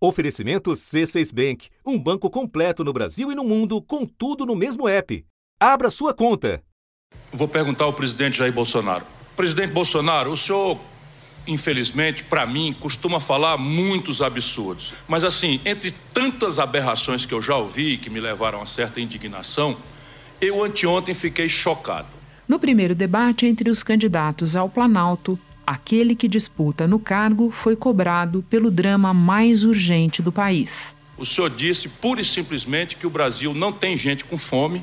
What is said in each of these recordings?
Oferecimento C6 Bank, um banco completo no Brasil e no mundo, com tudo no mesmo app. Abra sua conta. Vou perguntar ao presidente Jair Bolsonaro. Presidente Bolsonaro, o senhor, infelizmente, para mim, costuma falar muitos absurdos. Mas, assim, entre tantas aberrações que eu já ouvi, que me levaram a certa indignação, eu anteontem fiquei chocado. No primeiro debate entre os candidatos ao Planalto, aquele que disputa no cargo foi cobrado pelo drama mais urgente do país. O senhor disse pura e simplesmente que o Brasil não tem gente com fome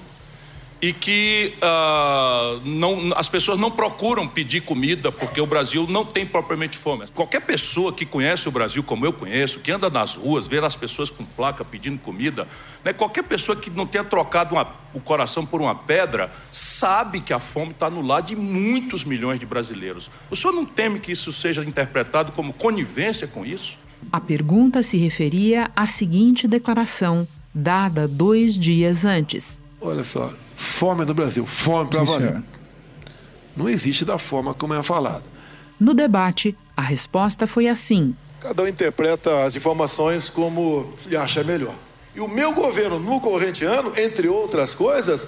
e que uh, não, as pessoas não procuram pedir comida porque o Brasil não tem propriamente fome. Qualquer pessoa que conhece o Brasil como eu conheço, que anda nas ruas, vê as pessoas com placa pedindo comida, né, qualquer pessoa que não tenha trocado uma, o coração por uma pedra, sabe que a fome está no lado de muitos milhões de brasileiros. O senhor não teme que isso seja interpretado como conivência com isso? A pergunta se referia à seguinte declaração, dada dois dias antes. Olha só, fome no Brasil, fome para valer. Não existe da forma como é falado. No debate, a resposta foi assim. Cada um interpreta as informações como acha melhor. E o meu governo, no corrente ano, entre outras coisas,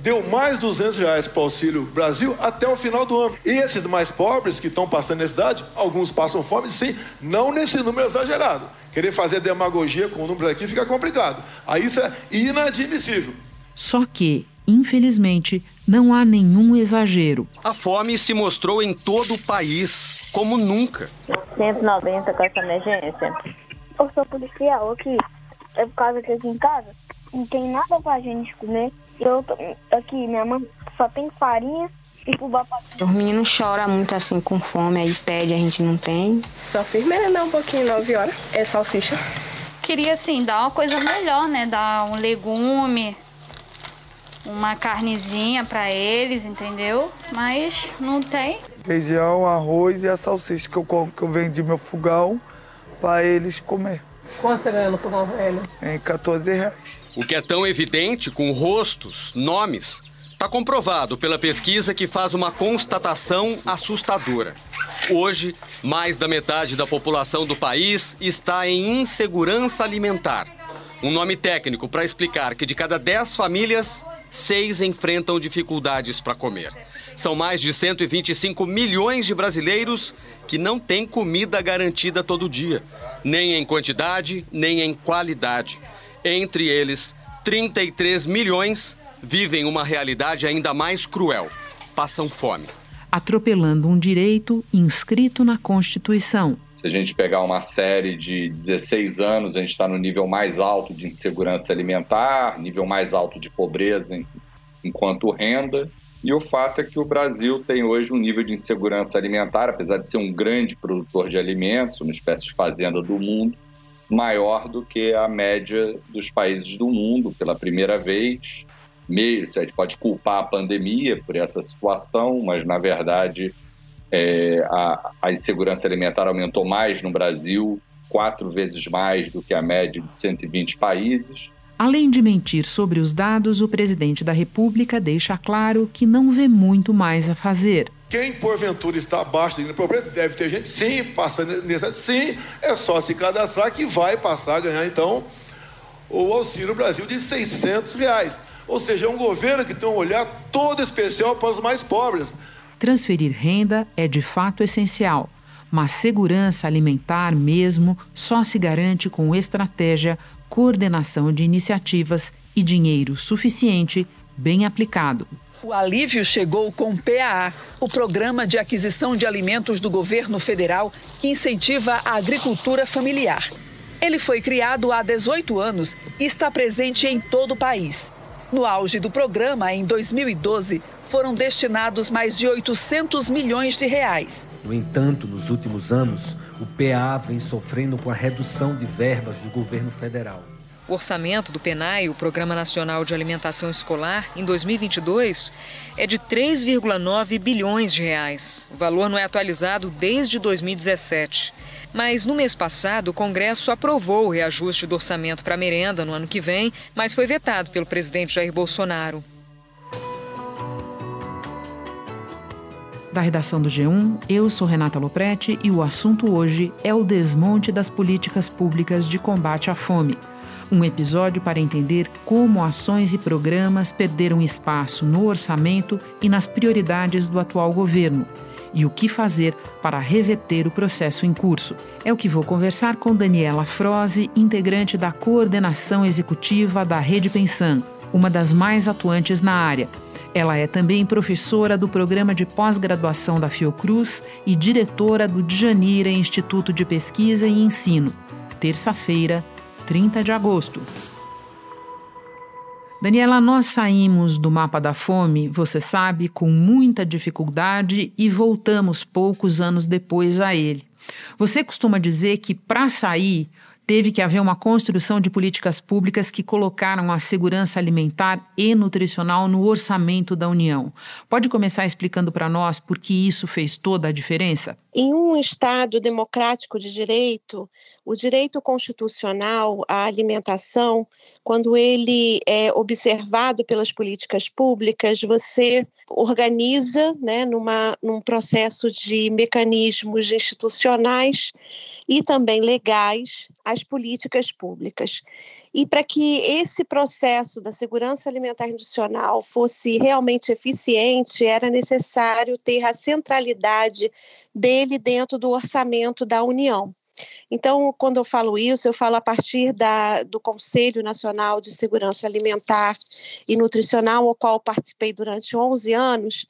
deu mais 200 reais para o Auxílio Brasil até o final do ano. E esses mais pobres que estão passando necessidade, alguns passam fome, sim, não nesse número exagerado. Querer fazer demagogia com números aqui fica complicado. Aí isso é inadmissível. Só que, infelizmente, não há nenhum exagero. A fome se mostrou em todo o país, como nunca. 190 com essa emergência. Eu sou policial aqui. É por causa que aqui em casa não tem nada pra gente comer. Eu tô, aqui, minha mãe só tem farinha e fubá pra... Os meninos choram muito assim com fome, aí pede, a gente não tem. Só fiz merendar um pouquinho, 9 horas. É salsicha. Queria, assim, dar uma coisa melhor, né? Dar um legume, uma carnezinha para eles, entendeu? Mas não tem. Feijão, arroz e a salsicha que eu, que eu vendi meu fogão para eles comer. Quanto você ganha no fogão velho? Em 14 reais. O que é tão evidente, com rostos, nomes, está comprovado pela pesquisa que faz uma constatação assustadora. Hoje, mais da metade da população do país está em insegurança alimentar. Um nome técnico para explicar que de cada 10 famílias, seis enfrentam dificuldades para comer. São mais de 125 milhões de brasileiros que não têm comida garantida todo dia, nem em quantidade, nem em qualidade. Entre eles, 33 milhões vivem uma realidade ainda mais cruel: passam fome. Atropelando um direito inscrito na Constituição. Se a gente pegar uma série de 16 anos, a gente está no nível mais alto de insegurança alimentar, nível mais alto de pobreza enquanto renda. E o fato é que o Brasil tem hoje um nível de insegurança alimentar, apesar de ser um grande produtor de alimentos, uma espécie de fazenda do mundo, maior do que a média dos países do mundo pela primeira vez. Meio, a gente pode culpar a pandemia por essa situação, mas na verdade é, a, a insegurança alimentar aumentou mais no Brasil, quatro vezes mais do que a média de 120 países. Além de mentir sobre os dados, o presidente da República deixa claro que não vê muito mais a fazer. Quem porventura está abaixo da linha pobreza deve ter gente, sim, passando nessa, sim, é só se cadastrar que vai passar a ganhar então o Auxílio Brasil de 600 reais. Ou seja, é um governo que tem um olhar todo especial para os mais pobres. Transferir renda é de fato essencial, mas segurança alimentar mesmo só se garante com estratégia, coordenação de iniciativas e dinheiro suficiente, bem aplicado. O alívio chegou com o PAA, o Programa de Aquisição de Alimentos do Governo Federal, que incentiva a agricultura familiar. Ele foi criado há 18 anos e está presente em todo o país. No auge do programa, em 2012, foram destinados mais de 800 milhões de reais. No entanto, nos últimos anos, o PA vem sofrendo com a redução de verbas do governo federal. O orçamento do PENAI, o Programa Nacional de Alimentação Escolar, em 2022 é de 3,9 bilhões de reais. O valor não é atualizado desde 2017. Mas no mês passado, o Congresso aprovou o reajuste do orçamento para a merenda no ano que vem, mas foi vetado pelo presidente Jair Bolsonaro. Da redação do G1, eu sou Renata Loprete e o assunto hoje é o desmonte das políticas públicas de combate à fome. Um episódio para entender como ações e programas perderam espaço no orçamento e nas prioridades do atual governo e o que fazer para reverter o processo em curso. É o que vou conversar com Daniela Froze, integrante da coordenação executiva da Rede Pensan, uma das mais atuantes na área. Ela é também professora do programa de pós-graduação da Fiocruz e diretora do Djanira Instituto de Pesquisa e Ensino. Terça-feira, 30 de agosto. Daniela, nós saímos do mapa da fome, você sabe, com muita dificuldade e voltamos poucos anos depois a ele. Você costuma dizer que para sair teve que haver uma construção de políticas públicas que colocaram a segurança alimentar e nutricional no orçamento da União. Pode começar explicando para nós por que isso fez toda a diferença? Em um Estado democrático de direito, o direito constitucional à alimentação, quando ele é observado pelas políticas públicas, você organiza né, numa, num processo de mecanismos institucionais e também legais as políticas públicas. E para que esse processo da segurança alimentar nutricional fosse realmente eficiente, era necessário ter a centralidade dele dentro do orçamento da União. Então, quando eu falo isso, eu falo a partir da, do Conselho Nacional de Segurança Alimentar e Nutricional, ao qual participei durante 11 anos,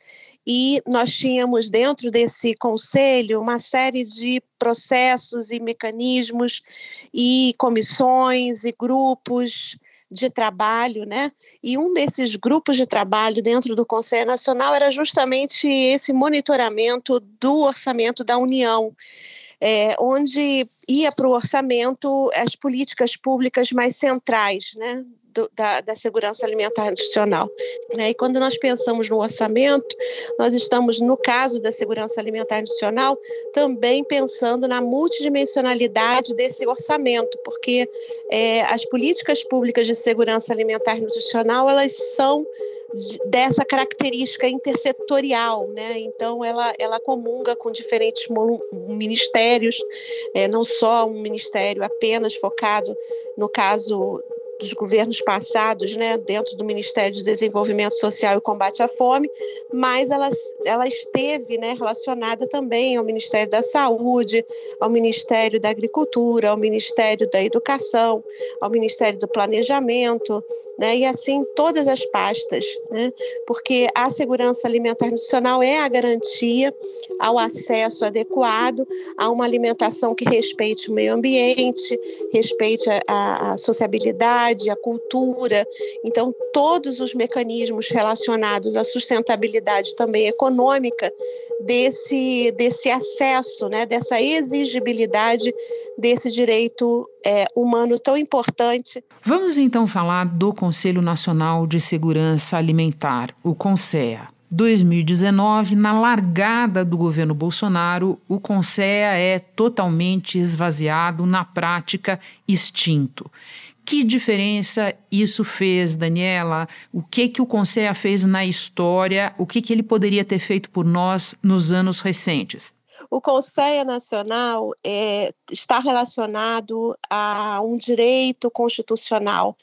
e nós tínhamos dentro desse conselho uma série de processos e mecanismos e comissões e grupos de trabalho, né? E um desses grupos de trabalho dentro do Conselho Nacional era justamente esse monitoramento do orçamento da União é, onde ia para o orçamento as políticas públicas mais centrais, né, do, da, da, segurança alimentar nutricional. Né? E quando nós pensamos no orçamento, nós estamos, no caso da segurança alimentar nutricional, também pensando na multidimensionalidade desse orçamento, porque é, as políticas públicas de segurança alimentar nutricional, elas são dessa característica intersetorial, né? Então ela, ela comunga com diferentes ministérios, é, não só um ministério apenas focado no caso dos governos passados, né, dentro do Ministério de Desenvolvimento Social e Combate à Fome, mas ela, ela esteve né, relacionada também ao Ministério da Saúde, ao Ministério da Agricultura, ao Ministério da Educação, ao Ministério do Planejamento, né, e assim todas as pastas, né, porque a segurança alimentar nutricional é a garantia ao acesso adequado a uma alimentação que respeite o meio ambiente, respeite a, a sociabilidade, a cultura. Então, todos os mecanismos relacionados à sustentabilidade também econômica desse, desse acesso, né, dessa exigibilidade desse direito é, humano tão importante. Vamos então falar do Conselho Nacional de Segurança Alimentar, o CONSEA. 2019, na largada do governo Bolsonaro, o CONSEA é totalmente esvaziado, na prática, extinto. Que diferença isso fez, Daniela? O que que o Conselho fez na história? O que que ele poderia ter feito por nós nos anos recentes? O Conselho Nacional é, está relacionado a um direito constitucional,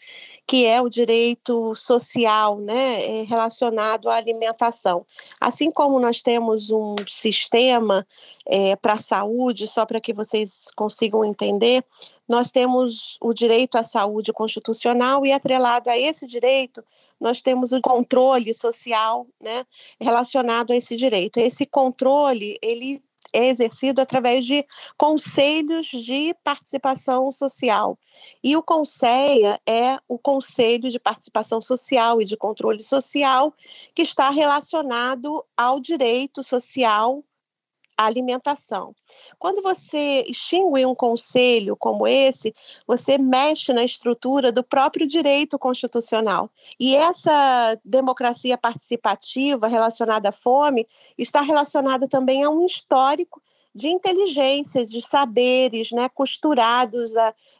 que é o direito social, né, é relacionado à alimentação. Assim como nós temos um sistema é, para a saúde, só para que vocês consigam entender, nós temos o direito à saúde constitucional e atrelado a esse direito nós temos o controle social, né, relacionado a esse direito. Esse controle, ele é exercido através de conselhos de participação social. E o CONSEA é o Conselho de Participação Social e de Controle Social, que está relacionado ao direito social alimentação. Quando você extingue um conselho como esse, você mexe na estrutura do próprio direito constitucional. E essa democracia participativa relacionada à fome está relacionada também a um histórico de inteligências, de saberes, né, costurados,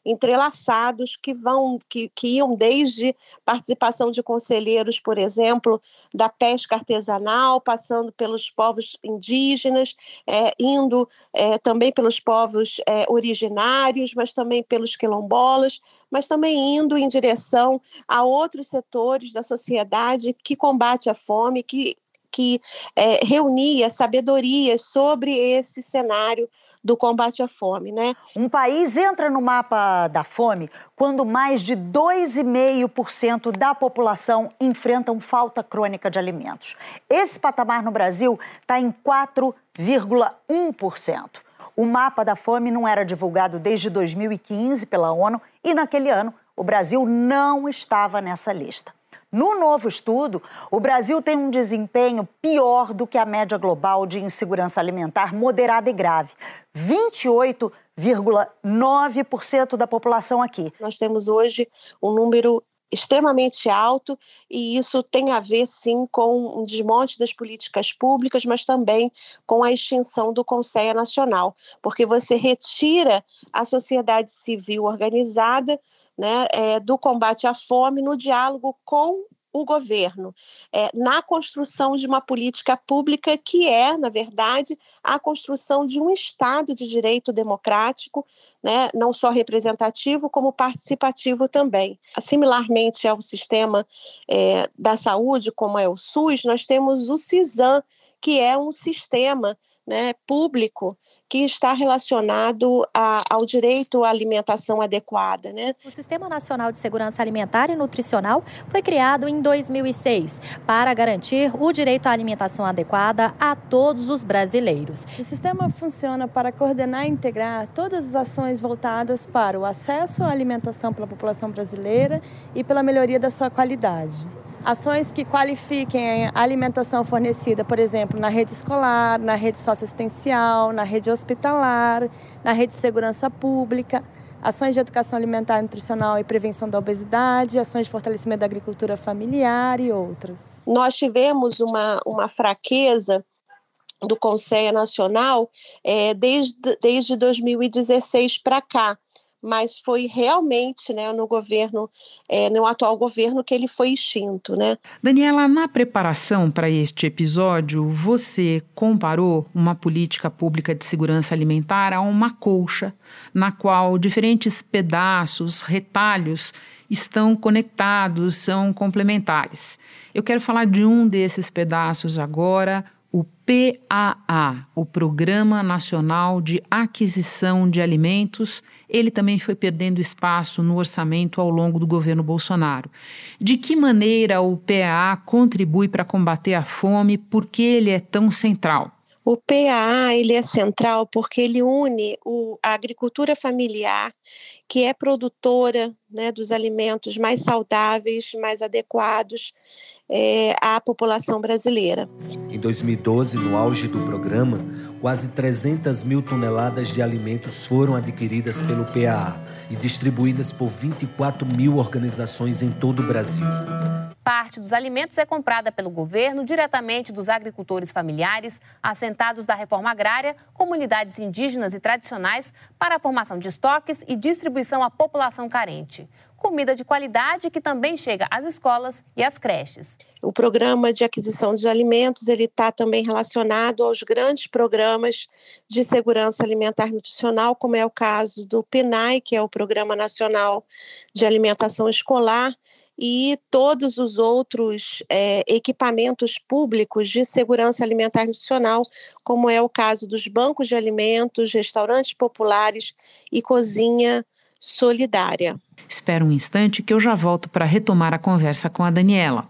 entrelaçados, que vão, que, que iam desde participação de conselheiros, por exemplo, da pesca artesanal, passando pelos povos indígenas, é, indo é, também pelos povos é, originários, mas também pelos quilombolas, mas também indo em direção a outros setores da sociedade que combate a fome, que que é, reunia sabedorias sobre esse cenário do combate à fome, né? Um país entra no mapa da fome quando mais de 2,5% da população enfrentam falta crônica de alimentos. Esse patamar no Brasil está em 4,1%. O mapa da fome não era divulgado desde 2015 pela ONU e naquele ano o Brasil não estava nessa lista. No novo estudo, o Brasil tem um desempenho pior do que a média global de insegurança alimentar moderada e grave. 28,9% da população aqui. Nós temos hoje um número extremamente alto e isso tem a ver sim com um desmonte das políticas públicas, mas também com a extinção do Conselho Nacional, porque você retira a sociedade civil organizada né, é, do combate à fome no diálogo com o governo, é, na construção de uma política pública que é, na verdade, a construção de um Estado de direito democrático, né, não só representativo, como participativo também. Similarmente ao sistema é, da saúde, como é o SUS, nós temos o CISAM, que é um sistema né, público que está relacionado a, ao direito à alimentação adequada. Né? O Sistema Nacional de Segurança Alimentar e Nutricional foi criado em 2006 para garantir o direito à alimentação adequada a todos os brasileiros. O sistema funciona para coordenar e integrar todas as ações voltadas para o acesso à alimentação pela população brasileira e pela melhoria da sua qualidade ações que qualifiquem a alimentação fornecida, por exemplo, na rede escolar, na rede socioassistencial, na rede hospitalar, na rede de segurança pública, ações de educação alimentar, nutricional e prevenção da obesidade, ações de fortalecimento da agricultura familiar e outras. Nós tivemos uma, uma fraqueza do Conselho Nacional é, desde, desde 2016 para cá mas foi realmente né, no governo, é, no atual governo, que ele foi extinto. Né? Daniela, na preparação para este episódio, você comparou uma política pública de segurança alimentar a uma colcha, na qual diferentes pedaços, retalhos, estão conectados, são complementares. Eu quero falar de um desses pedaços agora, o PAA, o Programa Nacional de Aquisição de Alimentos, ele também foi perdendo espaço no orçamento ao longo do governo Bolsonaro. De que maneira o PAA contribui para combater a fome? Por que ele é tão central? O PAA ele é central porque ele une o, a agricultura familiar, que é produtora né, dos alimentos mais saudáveis, mais adequados é, à população brasileira. Em 2012, no auge do programa, quase 300 mil toneladas de alimentos foram adquiridas pelo PAA e distribuídas por 24 mil organizações em todo o Brasil. Parte dos alimentos é comprada pelo governo diretamente dos agricultores familiares, assentados da reforma agrária, comunidades indígenas e tradicionais, para a formação de estoques e distribuição à população carente comida de qualidade que também chega às escolas e às creches. O programa de aquisição de alimentos ele está também relacionado aos grandes programas de segurança alimentar e nutricional, como é o caso do PNAE, que é o Programa Nacional de Alimentação Escolar, e todos os outros é, equipamentos públicos de segurança alimentar e nutricional, como é o caso dos bancos de alimentos, restaurantes populares e cozinha solidária. Espera um instante que eu já volto para retomar a conversa com a Daniela.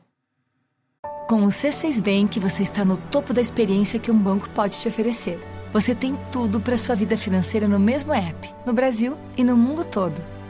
Com o C6 Bank, você está no topo da experiência que um banco pode te oferecer. Você tem tudo para sua vida financeira no mesmo app, no Brasil e no mundo todo.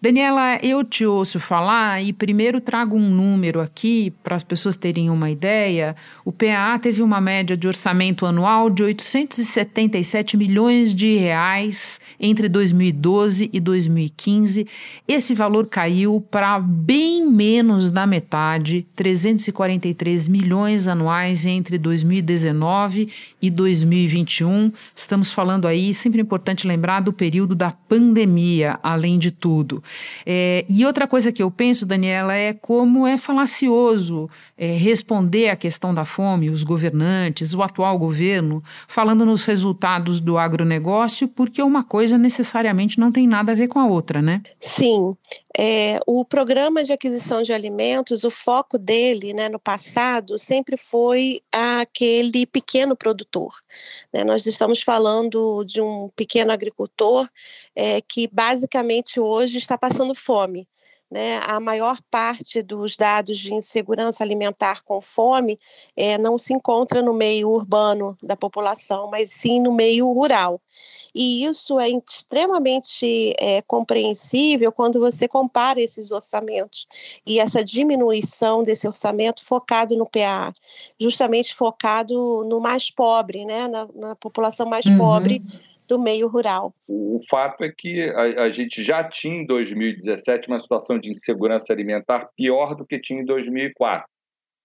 Daniela, eu te ouço falar e primeiro trago um número aqui para as pessoas terem uma ideia. O PAA teve uma média de orçamento anual de 877 milhões de reais entre 2012 e 2015. Esse valor caiu para bem menos da metade, 343 milhões anuais entre 2019 e 2021. Estamos falando aí, sempre importante lembrar do período da pandemia, além de tudo. É, e outra coisa que eu penso, Daniela, é como é falacioso é, responder à questão da fome, os governantes, o atual governo, falando nos resultados do agronegócio, porque uma coisa necessariamente não tem nada a ver com a outra, né? Sim. É, o programa de aquisição de alimentos, o foco dele né, no passado sempre foi aquele pequeno produtor. Né? Nós estamos falando de um pequeno agricultor é, que basicamente hoje está passando fome. Né, a maior parte dos dados de insegurança alimentar com fome é, não se encontra no meio urbano da população, mas sim no meio rural. E isso é extremamente é, compreensível quando você compara esses orçamentos e essa diminuição desse orçamento focado no PA, justamente focado no mais pobre, né, na, na população mais uhum. pobre do meio rural. O fato é que a, a, gente já tinha em 2017 uma situação de insegurança alimentar pior do que tinha em 2004.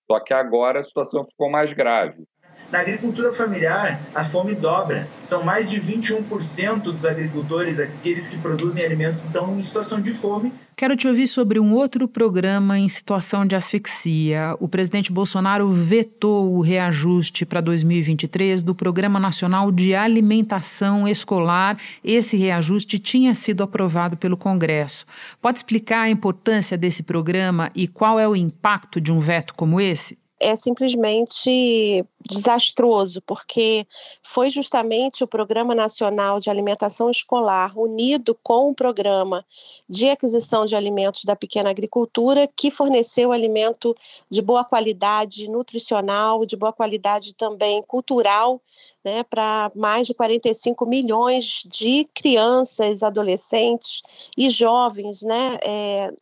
Só que agora a situação ficou mais grave. Na agricultura familiar, a fome dobra. São mais de 21% dos agricultores, aqueles que produzem alimentos, estão em situação de fome. Quero te ouvir sobre um outro programa em situação de asfixia. O presidente Bolsonaro vetou o reajuste para 2023 do Programa Nacional de Alimentação Escolar. Esse reajuste tinha sido aprovado pelo Congresso. Pode explicar a importância desse programa e qual é o impacto de um veto como esse? é simplesmente desastroso, porque foi justamente o Programa Nacional de Alimentação Escolar, unido com o Programa de Aquisição de Alimentos da Pequena Agricultura, que forneceu alimento de boa qualidade nutricional, de boa qualidade também cultural né, para mais de 45 milhões de crianças, adolescentes e jovens né, é,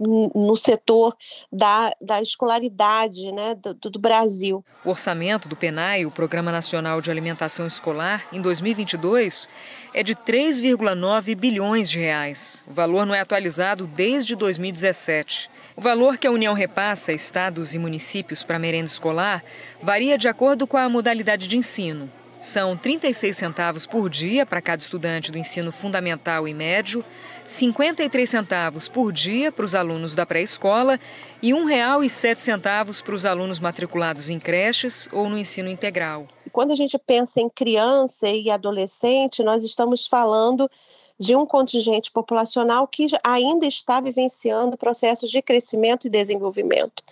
no setor da, da escolaridade né, do, do Brasil. O orçamento do PENAI, o Programa Nacional de Alimentação Escolar, em 2022 é de 3,9 bilhões de reais. O valor não é atualizado desde 2017. O valor que a União repassa a estados e municípios para merenda escolar varia de acordo com a modalidade de ensino. São 36 centavos por dia para cada estudante do ensino fundamental e médio, 53 centavos por dia para os alunos da pré-escola e R$ 1,07 para os alunos matriculados em creches ou no ensino integral. Quando a gente pensa em criança e adolescente, nós estamos falando de um contingente populacional que ainda está vivenciando processos de crescimento e desenvolvimento.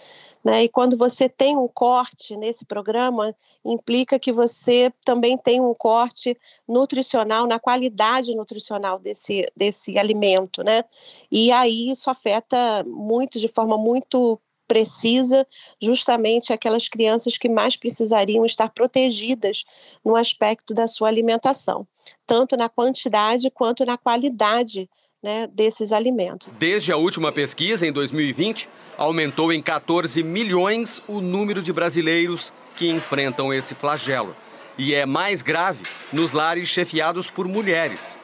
Né? E quando você tem um corte nesse programa, implica que você também tem um corte nutricional, na qualidade nutricional desse, desse alimento. Né? E aí isso afeta muito, de forma muito precisa justamente aquelas crianças que mais precisariam estar protegidas no aspecto da sua alimentação, tanto na quantidade quanto na qualidade né, desses alimentos. Desde a última pesquisa, em 2020, aumentou em 14 milhões o número de brasileiros que enfrentam esse flagelo. E é mais grave nos lares chefiados por mulheres.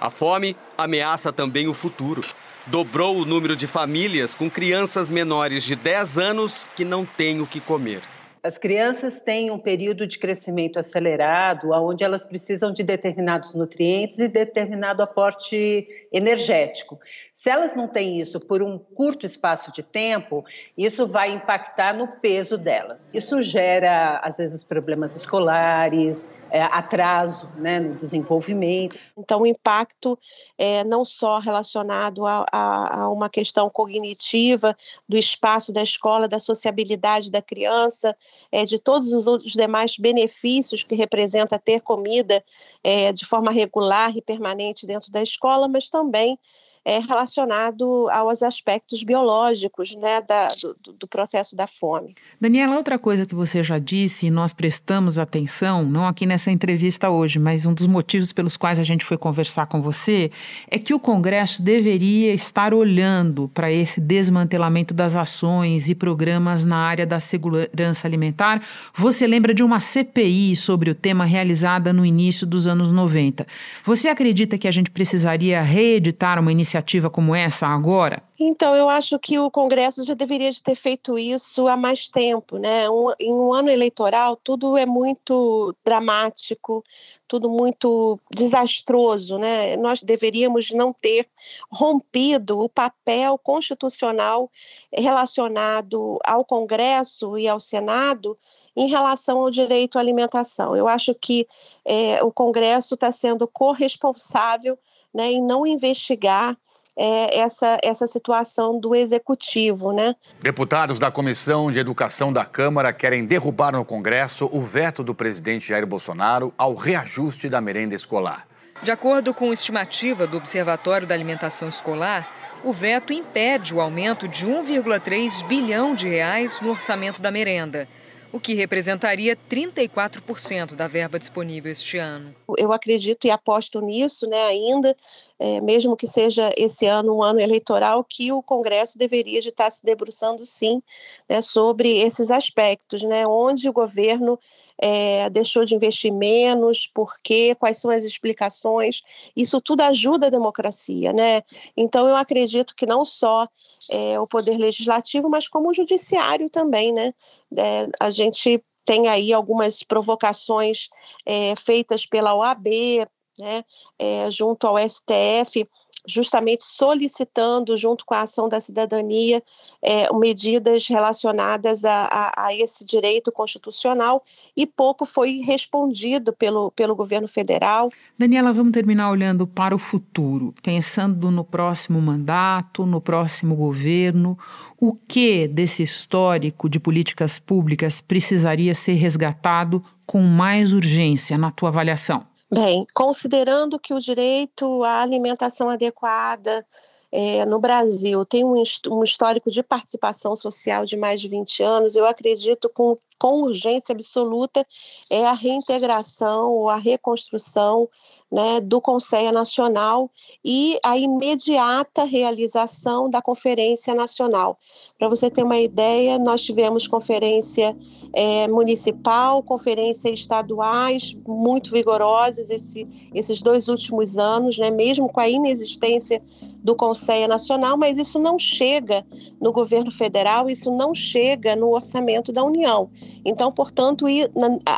A fome ameaça também o futuro. Dobrou o número de famílias com crianças menores de 10 anos que não têm o que comer. As crianças têm um período de crescimento acelerado, onde elas precisam de determinados nutrientes e determinado aporte energético. Se elas não têm isso por um curto espaço de tempo, isso vai impactar no peso delas. Isso gera, às vezes, problemas escolares, é, atraso né, no desenvolvimento. Então, o impacto é não só relacionado a, a, a uma questão cognitiva do espaço da escola, da sociabilidade da criança, é, de todos os outros demais benefícios que representa ter comida é, de forma regular e permanente dentro da escola, mas também é, relacionado aos aspectos biológicos né, da, do, do, processo da fome. Daniela, outra coisa que você já disse e nós prestamos atenção, não aqui nessa entrevista hoje, mas um dos motivos pelos quais a gente foi conversar com você, é que o Congresso deveria estar olhando para esse desmantelamento das ações e programas na área da segurança alimentar. Você lembra de uma CPI sobre o tema realizada no início dos anos 90. Você acredita que a gente precisaria reeditar uma iniciativa como essa agora? Então, eu acho que o Congresso já deveria ter feito isso há mais tempo, né? Um, em um ano eleitoral, tudo é muito dramático, tudo muito desastroso, né? Nós deveríamos não ter rompido o papel constitucional relacionado ao Congresso e ao Senado em relação ao direito à alimentação. Eu acho que é, o Congresso está sendo corresponsável né, em não investigar é, essa, essa situação do executivo. Né? Deputados da Comissão de Educação da Câmara querem derrubar no Congresso o veto do presidente Jair Bolsonaro ao reajuste da merenda escolar. De acordo com estimativa do Observatório da Alimentação Escolar, o veto impede o aumento de 1,3 bilhão de reais no orçamento da merenda o que representaria 34% da verba disponível este ano. Eu acredito e aposto nisso, né, ainda, é, mesmo que seja esse ano um ano eleitoral, que o Congresso deveria de estar se debruçando sim né, sobre esses aspectos, né, onde o governo é, deixou de investir menos, por quê, quais são as explicações. Isso tudo ajuda a democracia, né? Então eu acredito que não só é, o poder legislativo, mas como o judiciário também, né? É, a gente tem aí algumas provocações feitas pela OAB, né, junto ao STF, justamente solicitando, junto com a ação da cidadania, é, medidas relacionadas a, a, a, esse direito constitucional e pouco foi respondido pelo, pelo governo federal. Daniela, vamos terminar olhando para o futuro, pensando no próximo mandato, no próximo governo. O que desse histórico de políticas públicas precisaria ser resgatado com mais urgência, na tua avaliação? Bem, considerando que o direito à alimentação adequada é, no Brasil tem um, um, histórico de participação social de mais de 20 anos, eu acredito com, com urgência absoluta é a reintegração ou a reconstrução né, do Conselho Nacional e a imediata realização da Conferência Nacional. Para você ter uma ideia, nós tivemos conferência é, municipal, conferência estaduais muito vigorosas esse, esses dois últimos anos, né, mesmo com a inexistência do Conselho Nacional, mas isso não chega no governo federal, isso não chega no orçamento da União. Então, portanto,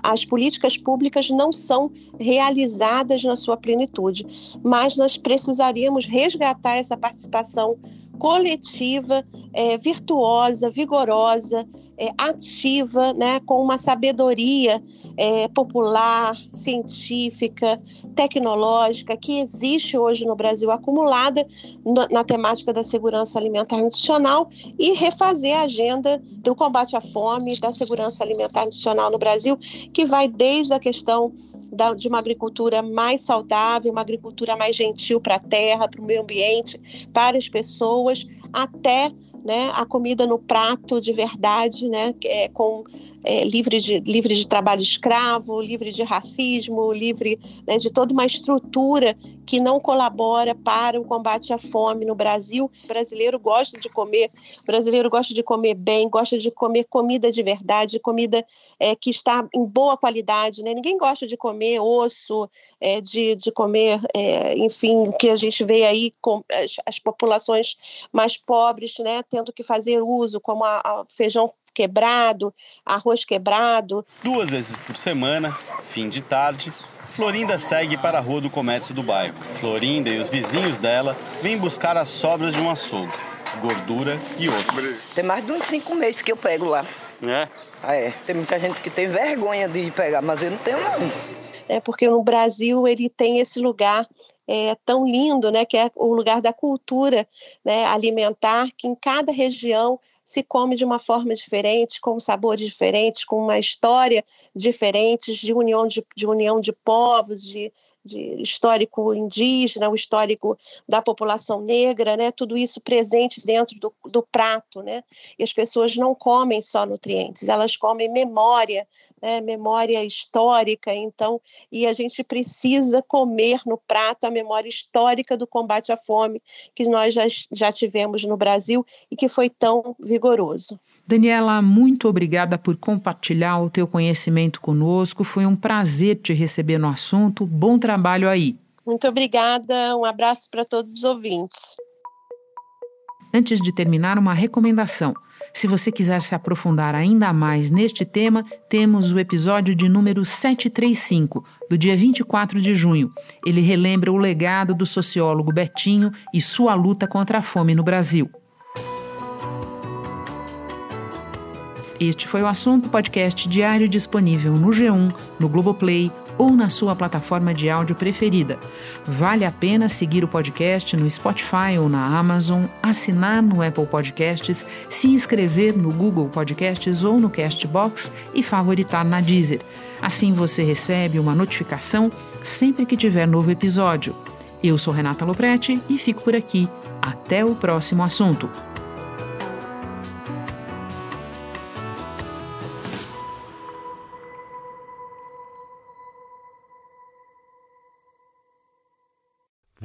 as políticas públicas não são realizadas na sua plenitude, mas nós precisaríamos resgatar essa participação coletiva, é, virtuosa, vigorosa, é, ativa, né, com uma sabedoria é, popular, científica, tecnológica que existe hoje no Brasil acumulada na, na temática da segurança alimentar nutricional e refazer a agenda do combate à fome, da segurança alimentar nutricional no Brasil, que vai desde a questão da, de uma agricultura mais saudável, uma agricultura mais gentil para a terra, para o meio ambiente, para as pessoas, até né, a comida no prato de verdade, né, é, com é, livre, de, livre de trabalho escravo, livre de racismo, livre né, de toda uma estrutura que não colabora para o combate à fome no Brasil. O brasileiro gosta de comer, o brasileiro gosta de comer bem, gosta de comer comida de verdade, comida é, que está em boa qualidade. Né? Ninguém gosta de comer osso, é, de, de comer, é, enfim, que a gente vê aí com as, as populações mais pobres, né, tendo que fazer uso, como a, a feijão quebrado, arroz quebrado. Duas vezes por semana, fim de tarde, Florinda segue para a rua do comércio do bairro. Florinda e os vizinhos dela vêm buscar as sobras de um açougue, gordura e osso. Tem mais de uns cinco meses que eu pego lá. É? Ah, é. Tem muita gente que tem vergonha de pegar, mas eu não tenho não. É porque no Brasil ele tem esse lugar é, tão lindo, né, que é o lugar da cultura né, alimentar, que em cada região se come de uma forma diferente, com sabores diferentes, com uma história diferente, de união de, de união de povos, de, de histórico indígena, o histórico da população negra, né? Tudo isso presente dentro do, do prato, né? E as pessoas não comem só nutrientes, elas comem memória, né? memória histórica. Então, e a gente precisa comer no prato a memória histórica do combate à fome que nós já, já tivemos no Brasil e que foi tão vigoroso. Daniela, muito obrigada por compartilhar o teu conhecimento conosco. Foi um prazer te receber no assunto. Bom trabalho aí. Muito obrigada. Um abraço para todos os ouvintes. Antes de terminar, uma recomendação. Se você quiser se aprofundar ainda mais neste tema, temos o episódio de número 735, do dia 24 de junho. Ele relembra o legado do sociólogo Betinho e sua luta contra a fome no Brasil. Este foi o assunto podcast diário disponível no G1, no Globoplay ou na sua plataforma de áudio preferida. Vale a pena seguir o podcast no Spotify ou na Amazon, assinar no Apple Podcasts, se inscrever no Google Podcasts ou no Castbox e favoritar na Deezer. Assim você recebe uma notificação sempre que tiver novo episódio. Eu sou Renata Loprete e fico por aqui. Até o próximo assunto.